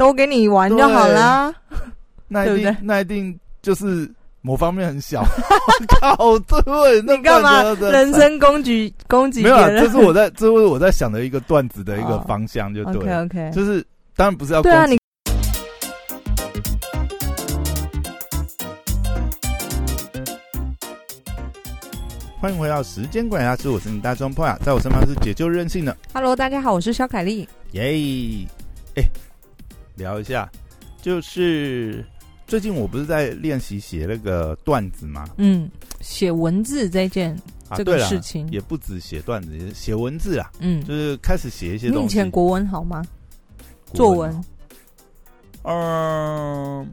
都给你玩就好啦。那一 对不对定那一定就是某方面很小。靠，对，那你干嘛段子的人身攻击攻击没有啊，人？这是我在这是我在想的一个段子的一个哦方向，就对 OK 了。OK，就是当然不是要对啊，攻击你欢迎回到时间管理大师，我是你大中朋友，在我身旁是解救任性的 Hello，大家好，我是肖凯丽。耶。哎，聊一下，就是最近我不是在练习写那个段子吗？嗯，写文字这件啊，这，个事情，也不止写段子，也写文字啊，嗯，就是开始写一些你东西。以前国文好吗？国作文哦，嗯、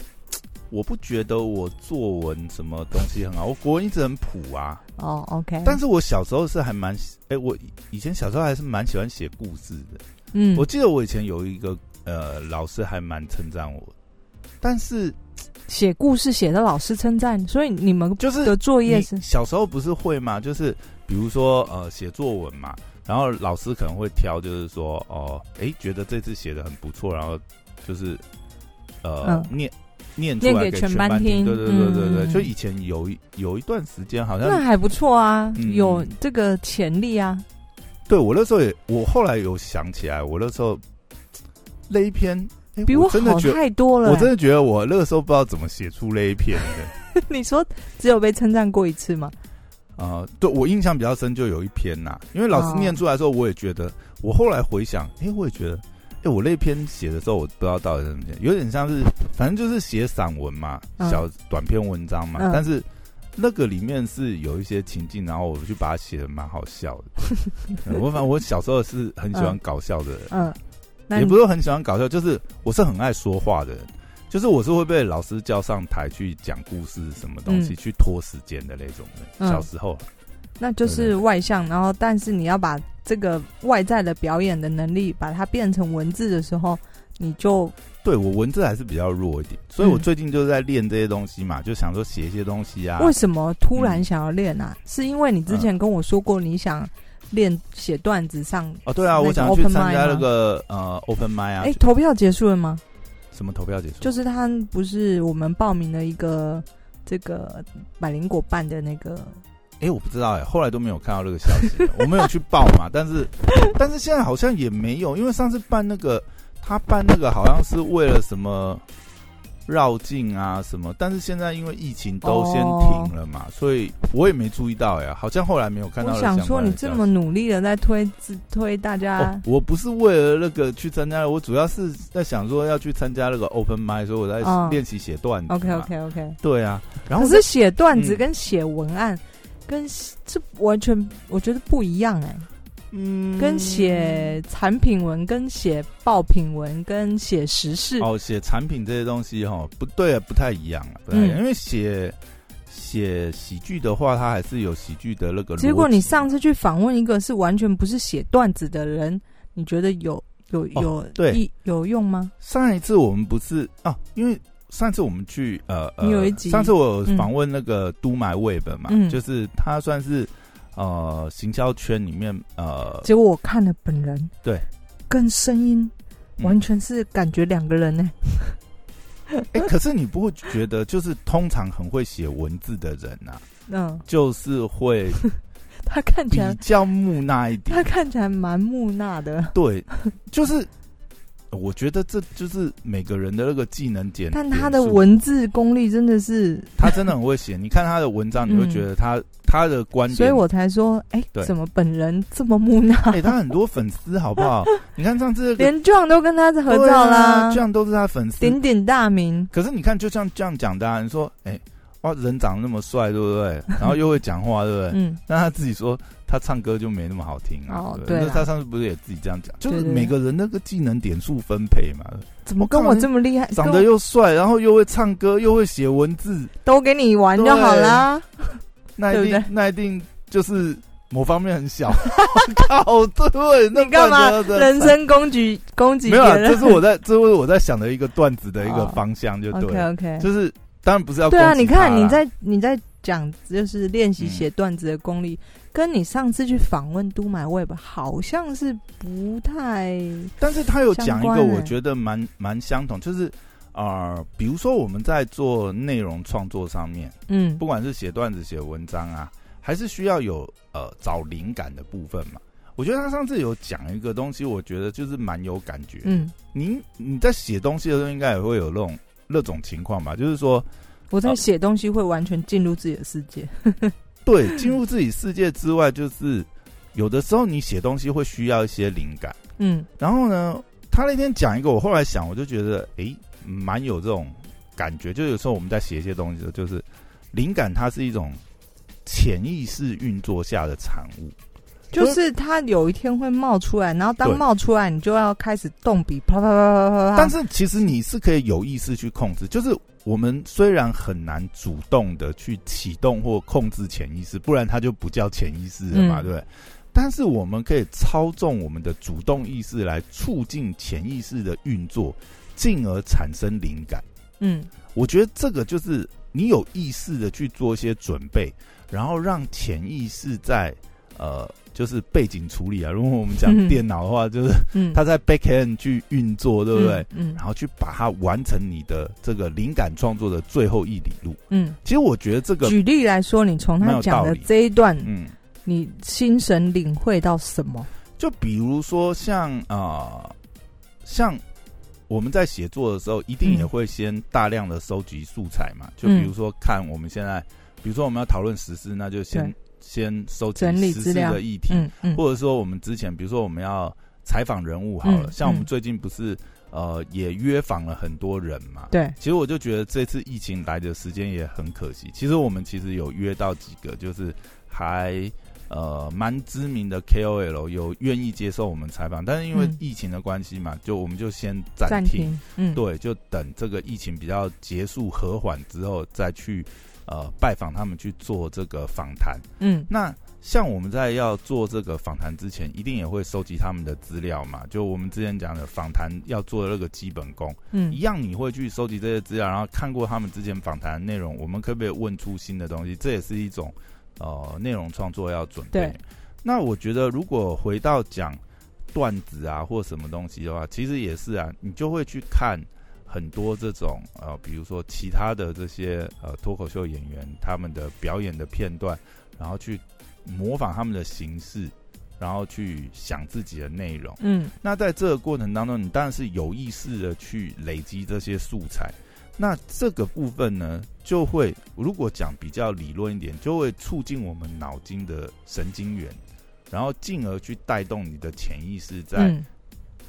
我不觉得我作文什么东西很好，我国文一直很普啊。哦，OK，但是我小时候是还蛮，哎、我以前小时候还是蛮喜欢写故事的。嗯我，记得我以前有一个呃老师还蛮称赞我，但是写故事写的老师称赞，所以你们就是的作业是小时候不是会吗？就是比如说呃写作文嘛，然后老师可能会挑，就是说哦，哎、觉得这次写的很不错，然后就是呃、嗯念。念出念给来给全班听对对对对对，就以前有一有一段时间好像那还不错啊，嗯有这个潜力啊。对我那时候也，我后来有想起来，我那时候那一篇，诶比我好太多了、我真的觉得我那个时候不知道怎么写出那一篇的。你说只有被称赞过一次吗？呃，对我印象比较深，就有一篇呐、因为老师哦念出来的时候，我也觉得，我后来回想，哎、我也觉得，哎、我那篇写的时候，我不知道到底怎么写，有点像是，反正就是写散文嘛，嗯小短篇文章嘛，嗯但是。那个里面是有一些情境，然后我就把它写的蛮好笑的。嗯我反正我小时候是很喜欢嗯搞笑的人，嗯，那也不是很喜欢搞笑，就是我是很爱说话的人，就是我是会被老师叫上台去讲故事什么东西、嗯去拖时间的那种人。嗯小时候，那就是外向，然后但是你要把这个外在的表演的能力，把它变成文字的时候，你就对我文字还是比较弱一点，所以我嗯最近就是在练这些东西嘛，就想说写一些东西啊。为什么突然想要练啊？是因为你之前跟我说过你想练写段子上哦，对啊，我想去参加那吗个呃 open m i 啊哎、，投票结束了吗？什么投票结束？就是他不是我们报名的一个这个百灵果办的那个，哎、我不知道哎、后来都没有看到这个消息，我没有去报嘛，但是但是现在好像也没有，因为上次办那个他办那个好像是为了什么绕境啊什么，但是现在因为疫情都先停了嘛，所以我也没注意到呀、好像后来没有看到我。想说你这么努力的在推推大家哦，，我不是为了那个去参加，我主要是在想说要去参加那个 open m i 所以我在哦。练习写段子。OK OK OK，对啊，然后可是写段子嗯。跟写文案跟这完全我觉得不一样哎、嗯跟写产品文、跟写爆品文、跟写时事，哦，写产品这些东西哈，不对啊，不太一样啊，不太一样。嗯因为写写喜剧的话，它还是有喜剧的那个逻辑。结果你上次去访问一个是完全不是写段子的人，你觉得有有哦有对有用吗？上一次我们不是啊，因为上次我们去呃呃，你有一集上次我有访问那个都买 Web 嘛，嗯就是他算是呃行销圈里面呃结果我看了本人，对，跟声音嗯。完全是感觉两个人呢、哎、可是你不会觉得，就是通常很会写文字的人啊，嗯，就是会 他看起来比来较木讷一点。他。看起来蛮木讷的，对，就是我觉得这就是每个人的那个技能点。但他的，文字功力真的是，他真的很会写。你看他的文章，你会嗯觉得他、他的观点，所以我才说，哎、对怎么本人这么木讷？哎、他很多粉丝，好不好？你看上次那个连 John 都跟他合照啦，这样都是他粉丝。鼎鼎大名。可是你看，就像这样讲的、啊，你说，哎、哇，人长得那么帅，对不对？然后又会讲话，对不对？嗯，那他自己说他唱歌就没那么好听啊。哦对那他上次不是也自己这样讲？就是每个人那个技能点数分配嘛，怎么跟我这么厉害？长得又帅，然后又会唱歌，又会写文字，都给你玩就好啦。那一定对那一定就是某方面很小。靠，对，那你干嘛人身攻击攻击没有？这是我在，这是我在想的一个段子的一个哦方向，就对 OK。OK，就是当然不是要对啊，你看你在你在讲就是练习嗯。写段子的功力，跟你上次去访问都买 Web 好像是不太但是他有讲一个，我觉得蛮蛮相同，就是啊、呃比如说我们在做内容创作上面，嗯。不管是写段子、写文章啊，还是需要有呃找灵感的部分嘛。我觉得他上次有讲一个东西，我觉得就是蛮有感觉。嗯，您你在写东西的时候，应该也会有那种那种情况吧？就是说，我在写东西会完全进入自己的世界。对，进入自己世界之外，就是有的时候你写东西会需要一些灵感。嗯然后呢，他那天讲一个，我后来想，我就觉得，诶，蛮有这种感觉。就有时候我们在写一些东西的就是灵感，它是一种潜意识运作下的产物。就是它有一天会冒出来，然后当冒出来，你就要开始动笔，啪啪啪啪啪啪。但是其实你是可以有意识去控制，就是我们虽然很难主动的去启动或控制潜意识，不然它就不叫潜意识了嘛，嗯对不对？但是我们可以操纵我们的主动意识来促进潜意识的运作，进而产生灵感。嗯我觉得这个就是你有意识的去做一些准备，然后让潜意识在呃，就是背景处理啊。如果我们讲嗯电脑的话，就是嗯，它在 backend 去运作，对不对？嗯然后去把它完成你的这个灵感创作的最后一里路。嗯。其实我觉得这个，举例来说，你从他讲的这一段，嗯，你心神领会到什么？就比如说像啊、呃像我们在写作的时候，一定也嗯会先大量的收集素材嘛。就比如说看我们现在，比如说我们要讨论实施，那就先对先收集整理资料的议题，嗯嗯或者说我们之前，比如说我们要采访人物好了，嗯像我们嗯最近不是呃也约访了很多人嘛。对，其实我就觉得这次疫情来的时间也很可惜。其实我们其实有约到几个，就是还呃蛮知名的 KOL 有愿意接受我们采访，但是因为嗯疫情的关系嘛，就我们就先暂暂停。停，嗯，对，就等这个疫情比较结束和缓之后，再去呃拜访他们去做这个访谈。嗯那像我们在要做这个访谈之前，一定也会收集他们的资料嘛。就我们之前讲的访谈要做的那个基本功，嗯一样你会去收集这些资料，然后看过他们之前访谈的内容，我们可不可以问出新的东西？这也是一种呃内容创作要准备。那我觉得如果回到讲段子啊或什么东西的话，其实也是啊，你就会去看很多这种呃，比如说其他的这些呃脱口秀演员他们的表演的片段，然后去模仿他们的形式，然后去想自己的内容。嗯那在这个过程当中，你当然是有意识的去累积这些素材。那这个部分呢，就会如果讲比较理论一点，就会促进我们脑筋的神经元，然后进而去带动你的潜意识在嗯。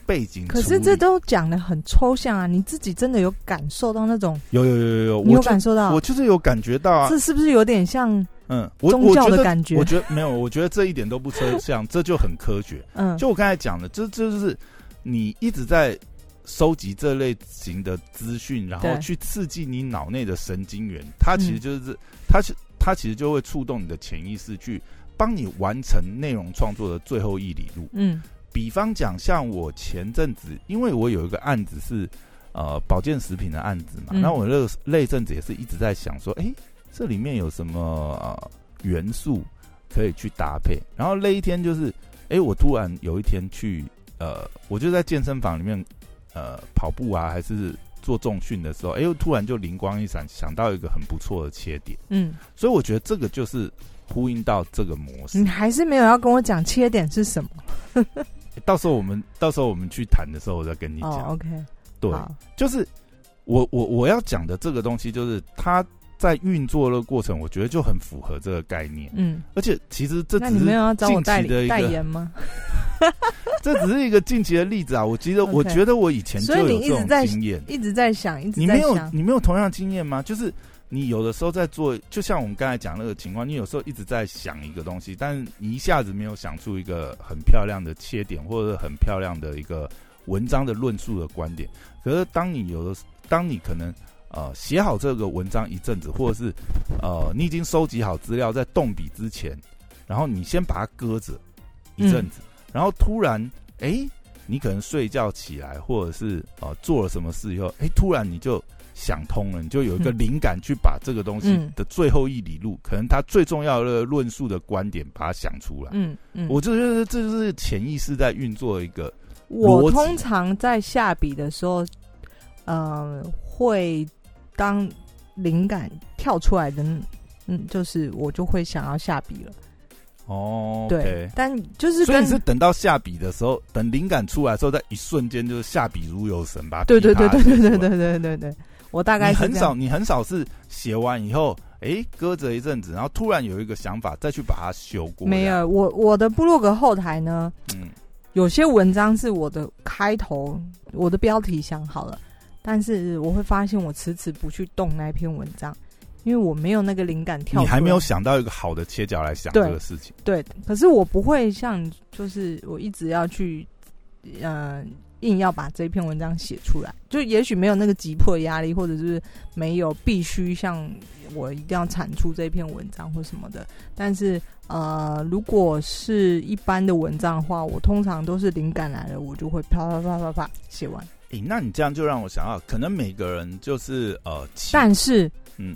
背景。可是这都讲的很抽象啊，你自己真的有感受到那种？有有有有有，你有感受到我？就是有感觉到啊这，是不是有点像嗯，我宗教我觉得的感觉我觉得没有，我觉得这一点都不抽象，这就很科学。嗯，就我刚才讲的，这这就是你一直在收集这类型的资讯，然后去刺激你脑内的神经元，它其实嗯就是、它是它其实就会触动你的潜意识，去帮你完成内容创作的最后一里路。嗯比方讲，像我前阵子，因为我有一个案子是呃保健食品的案子嘛，嗯那、我那个那阵子也是一直在想说，哎、这里面有什么呃元素可以去搭配。然后那一天就是，哎、我突然有一天去呃，我就在健身房里面呃跑步啊，还是做重训的时候，哎、我突然就灵光一闪，想到一个很不错的切点。嗯，所以我觉得这个就是呼应到这个模式你。还是没有要跟我讲切点是什么？到时候我们到时候我们去谈的时候，我再跟你讲。哦，OK，对，就是我我我要讲的这个东西，就是它在运作的过程，我觉得就很符合这个概念。嗯，而且其实这那你没有只是要找我近代理代期的一个，言吗？这只是一个近期的例子啊。我记得我觉得我以前就有这种你一直在经验。一直在想，一直你没有，你没有同样的经验吗？就是你有的时候在做，就像我们刚才讲那个情况，你有时候一直在想一个东西，但是你一下子没有想出一个很漂亮的切点，或者很漂亮的一个文章的论述的观点。可是当你有的，当你可能呃写好这个文章一阵子，或者是呃你已经收集好资料，在动笔之前，然后你先把它搁着一阵子，然后突然哎。你可能睡觉起来，或者是呃做了什么事以后，哎，突然你就想通了，你就有一个灵感去把这个东西的最后一里路，可能他最重要的论述的观点，把它想出来。嗯嗯，我就觉得这就是潜意识在运作一个。我通常在下笔的时候，呃，会当灵感跳出来的，嗯，就是我就会想要下笔了。哦，对，但就是所以是等到下笔的时候，等灵感出来之后，在一瞬间就是下笔如有神吧？对对对对对对对对对对，我大概很少，你很少是写完以后，哎，搁着一阵子，然后突然有一个想法，再去把它修过。没有，我我的部落格后台呢，嗯，有些文章是我的开头，我的标题想好了，但是我会发现我迟迟不去动那篇文章。因为我没有那个灵感跳，你还没有想到一个好的切角来想这个事情。对，可是我不会像，就是我一直要去，嗯，硬要把这篇文章写出来。就也许没有那个急迫压力，或者是没有必须像我一定要产出这篇文章或什么的。但是，呃，如果是一般的文章的话，我通常都是灵感来了，我就会啪啪啪啪啪写完。诶，那你这样就让我想到，可能每个人就是呃，但是，嗯。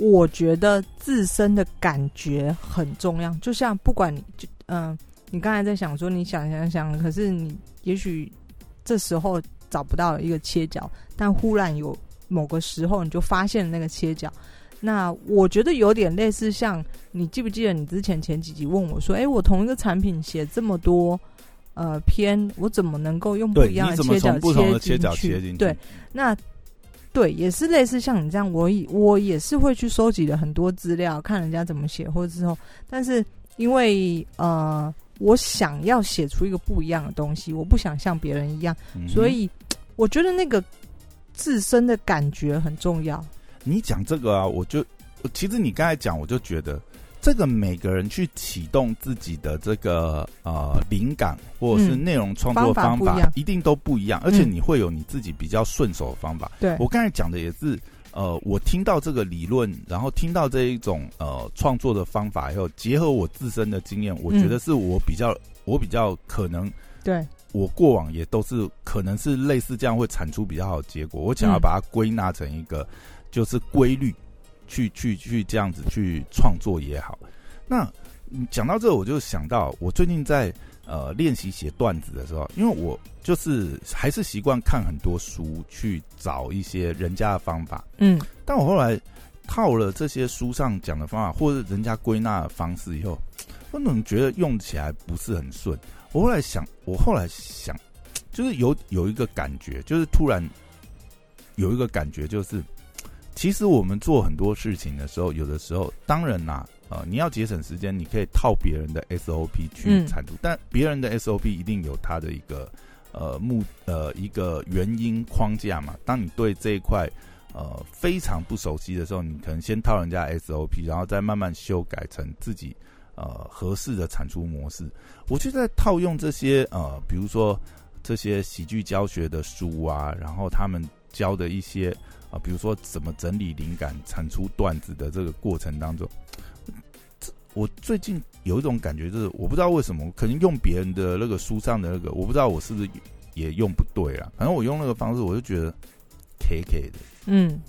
我觉得自身的感觉很重要，就像不管你就嗯，你刚才在想说你想想想，可是你也许这时候找不到一个切角，但忽然有某个时候你就发现了那个切角。那我觉得有点类似，像你记不记得你之前前几集问我说，哎，我同一个产品写这么多呃篇，我怎么能够用不一样的切角切进去？对，那。对，也是类似像你这样，我我也是会去收集了很多资料，看人家怎么写，或者之后，但是因为呃，我想要写出一个不一样的东西，我不想像别人一样，所以我觉得那个自身的感觉很重要。你讲这个啊，我就其实你刚才讲，我就觉得。这个每个人去启动自己的这个呃灵感或者是内容创作方法，一定都不一样，而且你会有你自己比较顺手的方法。对我刚才讲的也是，呃，我听到这个理论，然后听到这一种呃创作的方法以后，结合我自身的经验，我觉得是我比较我比较可能，对我过往也都是可能是类似这样会产出比较好的结果。我想要把它归纳成一个就是规律。去去去这样子去创作也好，那讲到这，我就想到我最近在呃练习写段子的时候，因为我就是还是习惯看很多书去找一些人家的方法，嗯，但我后来套了这些书上讲的方法或者人家归纳的方式以后，我总觉得用起来不是很顺。我后来想，我后来想，就是有有一个感觉，就是突然有一个感觉，就是。其实我们做很多事情的时候，有的时候当然啦，呃，你要节省时间，你可以套别人的 SOP 去产出，但别人的 SOP 一定有它的一个呃目呃一个原因框架嘛。当你对这一块呃非常不熟悉的时候，你可能先套人家 SOP，然后再慢慢修改成自己呃合适的产出模式。我就在套用这些呃，比如说这些喜剧教学的书啊，然后他们教的一些。啊，比如说怎么整理灵感、产出段子的这个过程当中，我最近有一种感觉，就是我不知道为什么，可能用别人的那个书上的那个，我不知道我是不是也用不对了。反正我用那个方式，我就觉得 K K 的，嗯。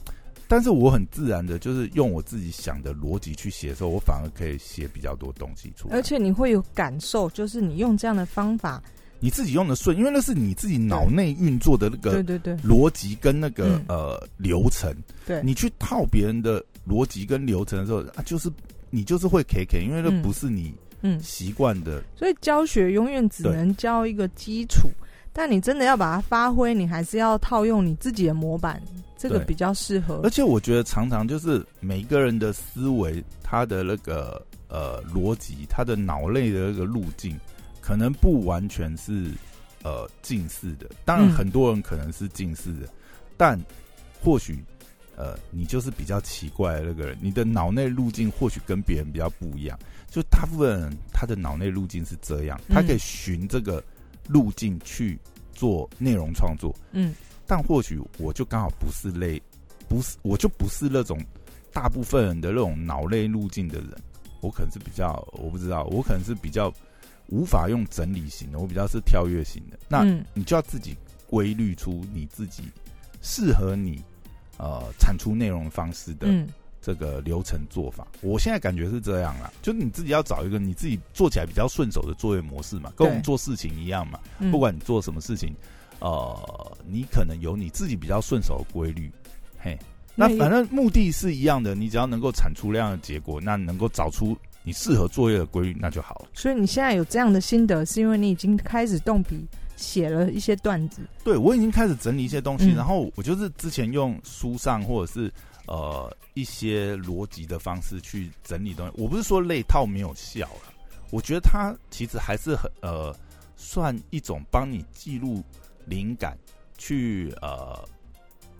但是我很自然的，就是用我自己想的逻辑去写的时候，我反而可以写比较多东西出来。而且你会有感受，就是你用这样的方法。你自己用的顺，因为那是你自己脑内运作的那个对对对逻辑跟那个呃流程。对，你去套别人的逻辑跟流程的时候啊，就是你就是会 K K，因为那不是你嗯习惯的。所以教学永远只能教一个基础，但你真的要把它发挥，你还是要套用你自己的模板，这个比较适合。而且我觉得常常就是每一个人的思维，他的那个呃逻辑，他的脑内的那个路径。可能不完全是呃近似的，当然很多人可能是近似的，但或许呃你就是比较奇怪的那个人，你的脑内路径或许跟别人比较不一样。就大部分人他的脑内路径是这样，他可以循这个路径去做内容创作。嗯，但或许我就刚好不是类，不是我就不是那种大部分人的那种脑内路径的人，我可能是比较我不知道，我可能是比较。无法用整理型的，我比较是跳跃型的。那嗯你就要自己规律出你自己适合你呃产出内容方式的嗯这个流程做法。我现在感觉是这样啦，就是你自己要找一个你自己做起来比较顺手的作业模式嘛，跟我们做事情一样嘛。嗯，不管你做什么事情，呃，你可能有你自己比较顺手的规律，嘿。那反正目的是一样的，你只要能够产出量的结果，那能够找出你适合作业的规律，那就好了。所以你现在有这样的心得，是因为你已经开始动笔写了一些段子。对我已经开始整理一些东西，嗯然后我就是之前用书上或者是呃一些逻辑的方式去整理东西。我不是说类套没有效了，我觉得它其实还是很呃算一种帮你记录灵感，去呃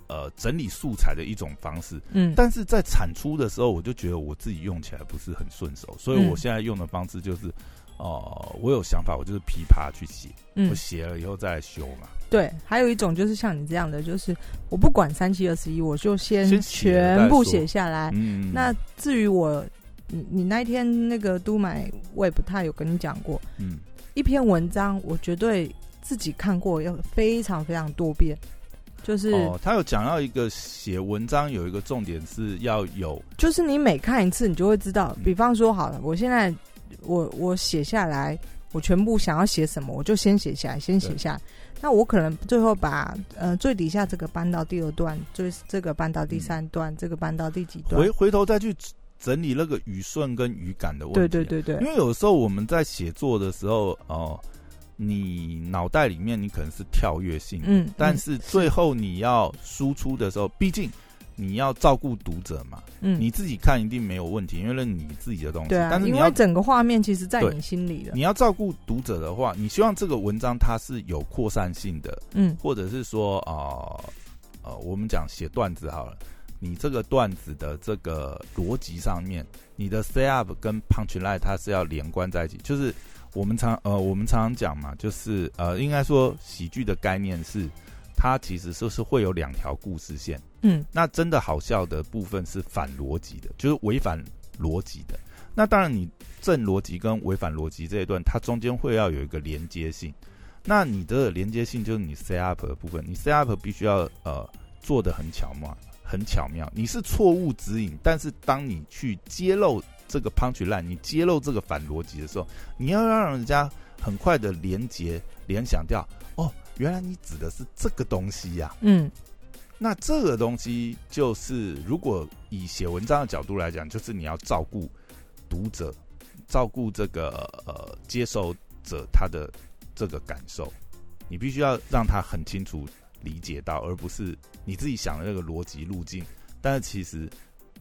呃整理素材的一种方式。嗯，但是在产出的时候，我就觉得我自己用起来不是很顺手，所以嗯我现在用的方式就是，呃，我有想法，我就是琵琶去写，嗯我写了以后再来修嘛。对，还有一种就是像你这样的，就是我不管三七二十一，我就先全部写下来。嗯，那至于我，你你那一天那个都买我也不太有跟你讲过，嗯一篇文章我绝对自己看过要非常非常多遍，就是、哦，他有讲到一个写文章有一个重点是要有就是你每看一次，你就会知道。嗯比方说，好了，我现在我我写下来，我全部想要写什么，我就先写下来，先写下来。那我可能最后把呃最底下这个搬到第二段，最这个搬到第三段，这个搬到第几段回？回头再去整理那个语顺跟语感的问题。对对对对，因为有时候我们在写作的时候，哦、你脑袋里面你可能是跳跃性的，嗯，但嗯是最后你要输出的时候，毕竟你要照顾读者嘛，嗯你自己看一定没有问题，因为那是你自己的东西。对啊，但是你要因为整个画面其实在你心里的。你要照顾读者的话，你希望这个文章它是有扩散性的，嗯或者是说啊呃我们讲写段子好了，你这个段子的这个逻辑上面，你的 set up 跟 punch line 它是要连贯在一起，就是我们常呃我们常常讲嘛，就是呃应该说喜剧的概念是。它其实就是会有两条故事线，嗯那真的好笑的部分是反逻辑的，就是违反逻辑的。那当然，你正逻辑跟违反逻辑这一段，它中间会要有一个连接性。那你的连接性就是你 set up 的部分，你 set up 必须要呃做的很巧妙，很巧妙。你是错误指引，但是当你去揭露这个 punch line，你揭露这个反逻辑的时候，你要让人家很快的连接联想掉，哦，原来你指的是这个东西呀、嗯那这个东西就是，如果以写文章的角度来讲，就是你要照顾读者，照顾这个呃接受者他的这个感受，你必须要让他很清楚理解到，而不是你自己想的那个逻辑路径，但是其实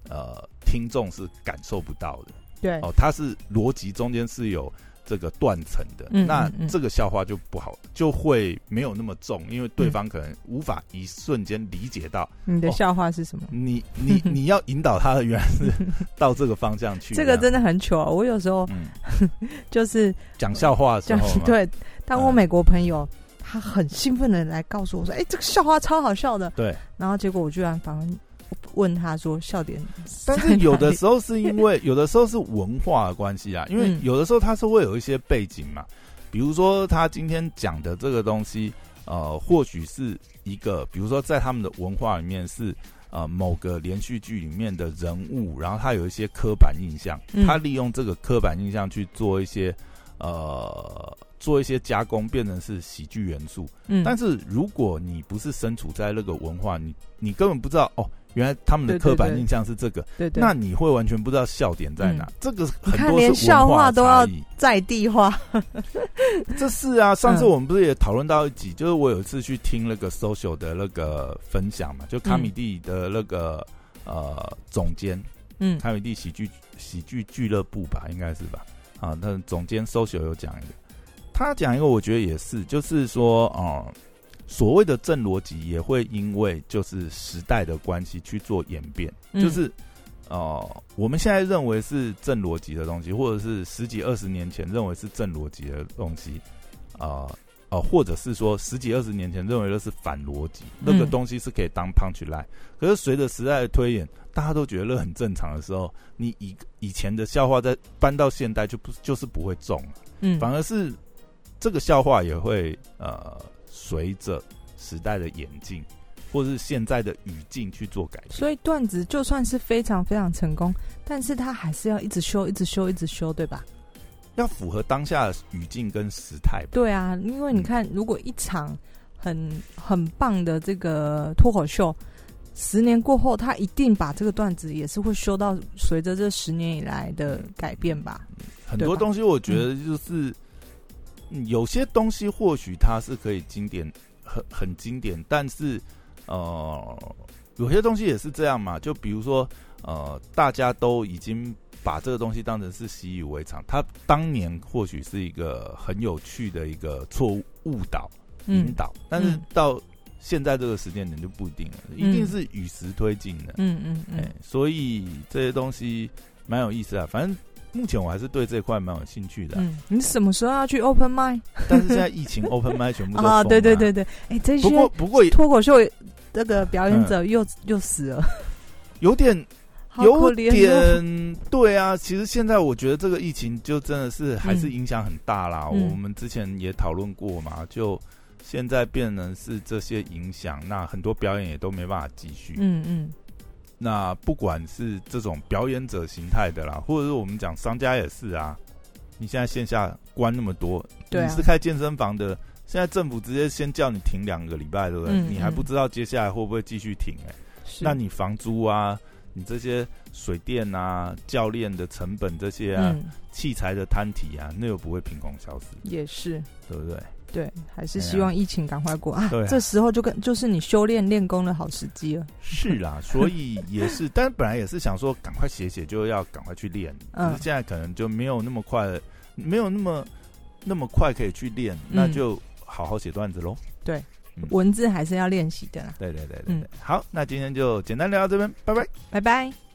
呃听众是感受不到的对，哦，他是逻辑中间是有。这个断层的，嗯那这个笑话就不好，就会没有那么重，因为对方可能无法一瞬间理解到你的哦笑话是什么？你你 你要引导他的原来是到这个方向去。这个真的，很糗啊！我有时候嗯，就是讲笑话的时候，对，当我嗯美国朋友他很兴奋的来告诉我说：“哎、这个笑话超好笑的。对，”然后结果我居然反而问他说：“笑点但？”是有的时候是因为 有的时候是文化的关系啊，因为嗯有的时候他是会有一些背景嘛，比如说他今天讲的这个东西，呃，或许是一个，比如说在他们的文化里面是。呃，某个连续剧里面的人物，然后他有一些刻板印象，嗯他利用这个刻板印象去做一些呃做一些加工，变成是喜剧元素。嗯，但是如果你不是身处在那个文化，你你根本不知道哦，原来他们的刻板印象是这个，对对，那你会完全不知道笑点在哪。嗯。这个你很多是看连笑话都要差异。在地化，这是啊，上次嗯。我们不是也讨论到一集，就是我有一次去听那个 social 的那个分享嘛，就卡米蒂的那个、呃总监，嗯。卡米蒂喜剧喜剧俱乐部吧，应该是吧？啊，那总监 social 有讲一个，他讲一个，我觉得也是，就是说，哦、所谓的正逻辑也会因为就是时代的关系去做演变，嗯就是哦、我们现在认为是正逻辑的东西，或者是十几二十年前认为是正逻辑的东西，啊、哦，或者是说十几二十年前认为那是反逻辑，那个东西是可以当 punch line。可是随着时代的推演，大家都觉得那很正常的时候，你以以前的笑话在搬到现代，就不就是不会中了。嗯，反而是这个笑话也会呃随着时代的演进，或者是现在的语境去做改变。所以段子就算是非常非常成功，但是他还是要一直修，一直修，一直修，对吧？要符合当下的语境跟时态。对啊，因为你看，如果一场很很棒的这个脱口秀，十年过后，他一定把这个段子也是会修到随着这十年以来的改变吧。很多东西，我觉得就是有些东西或许它是可以经典，很很经典，但是呃，有些东西也是这样嘛。就比如说呃，大家都已经。把这个东西当成是习以为常，它当年或许是一个很有趣的一个错误误导引导，但是到现在这个时间点就不一定了，一定是与时推进的。嗯嗯嗯，所以这些东西蛮有意思啊。反正目前我还是对这块蛮有兴趣的。嗯，你什么时候要去 Open m i 但是现在疫情 Open m i 全部都 啊，对对对对，哎，这些不过不过脱口秀这个表演者又又死了，有点。有点对啊，其实现在我觉得这个疫情就真的是还是影响很大啦。我们之前也讨论过嘛，就现在变成是这些影响，那很多表演也都没办法继续。嗯嗯。那不管是这种表演者形态的啦，或者是我们讲商家也是啊，你现在线下关那么多，你是开健身房的，现在政府直接先叫你停两个礼拜，对不对？你还不知道接下来会不会继续停？哎，那你房租啊？你这些水电啊、教练的成本这些啊、器材的摊体啊，那又不会凭空消失。也是，对不对？对，还是希望疫情赶快过啊！这时候就跟就是你修炼练功的好时机了。是啦，所以也是，但本来也是想说赶快写写，就要赶快去练。嗯，现在可能就没有那么快，没有那么那么快可以去练，那就好好写段子喽。对。文字还是要练习的啦。对对对对对，好，那今天就简单聊到这边，拜拜，拜拜。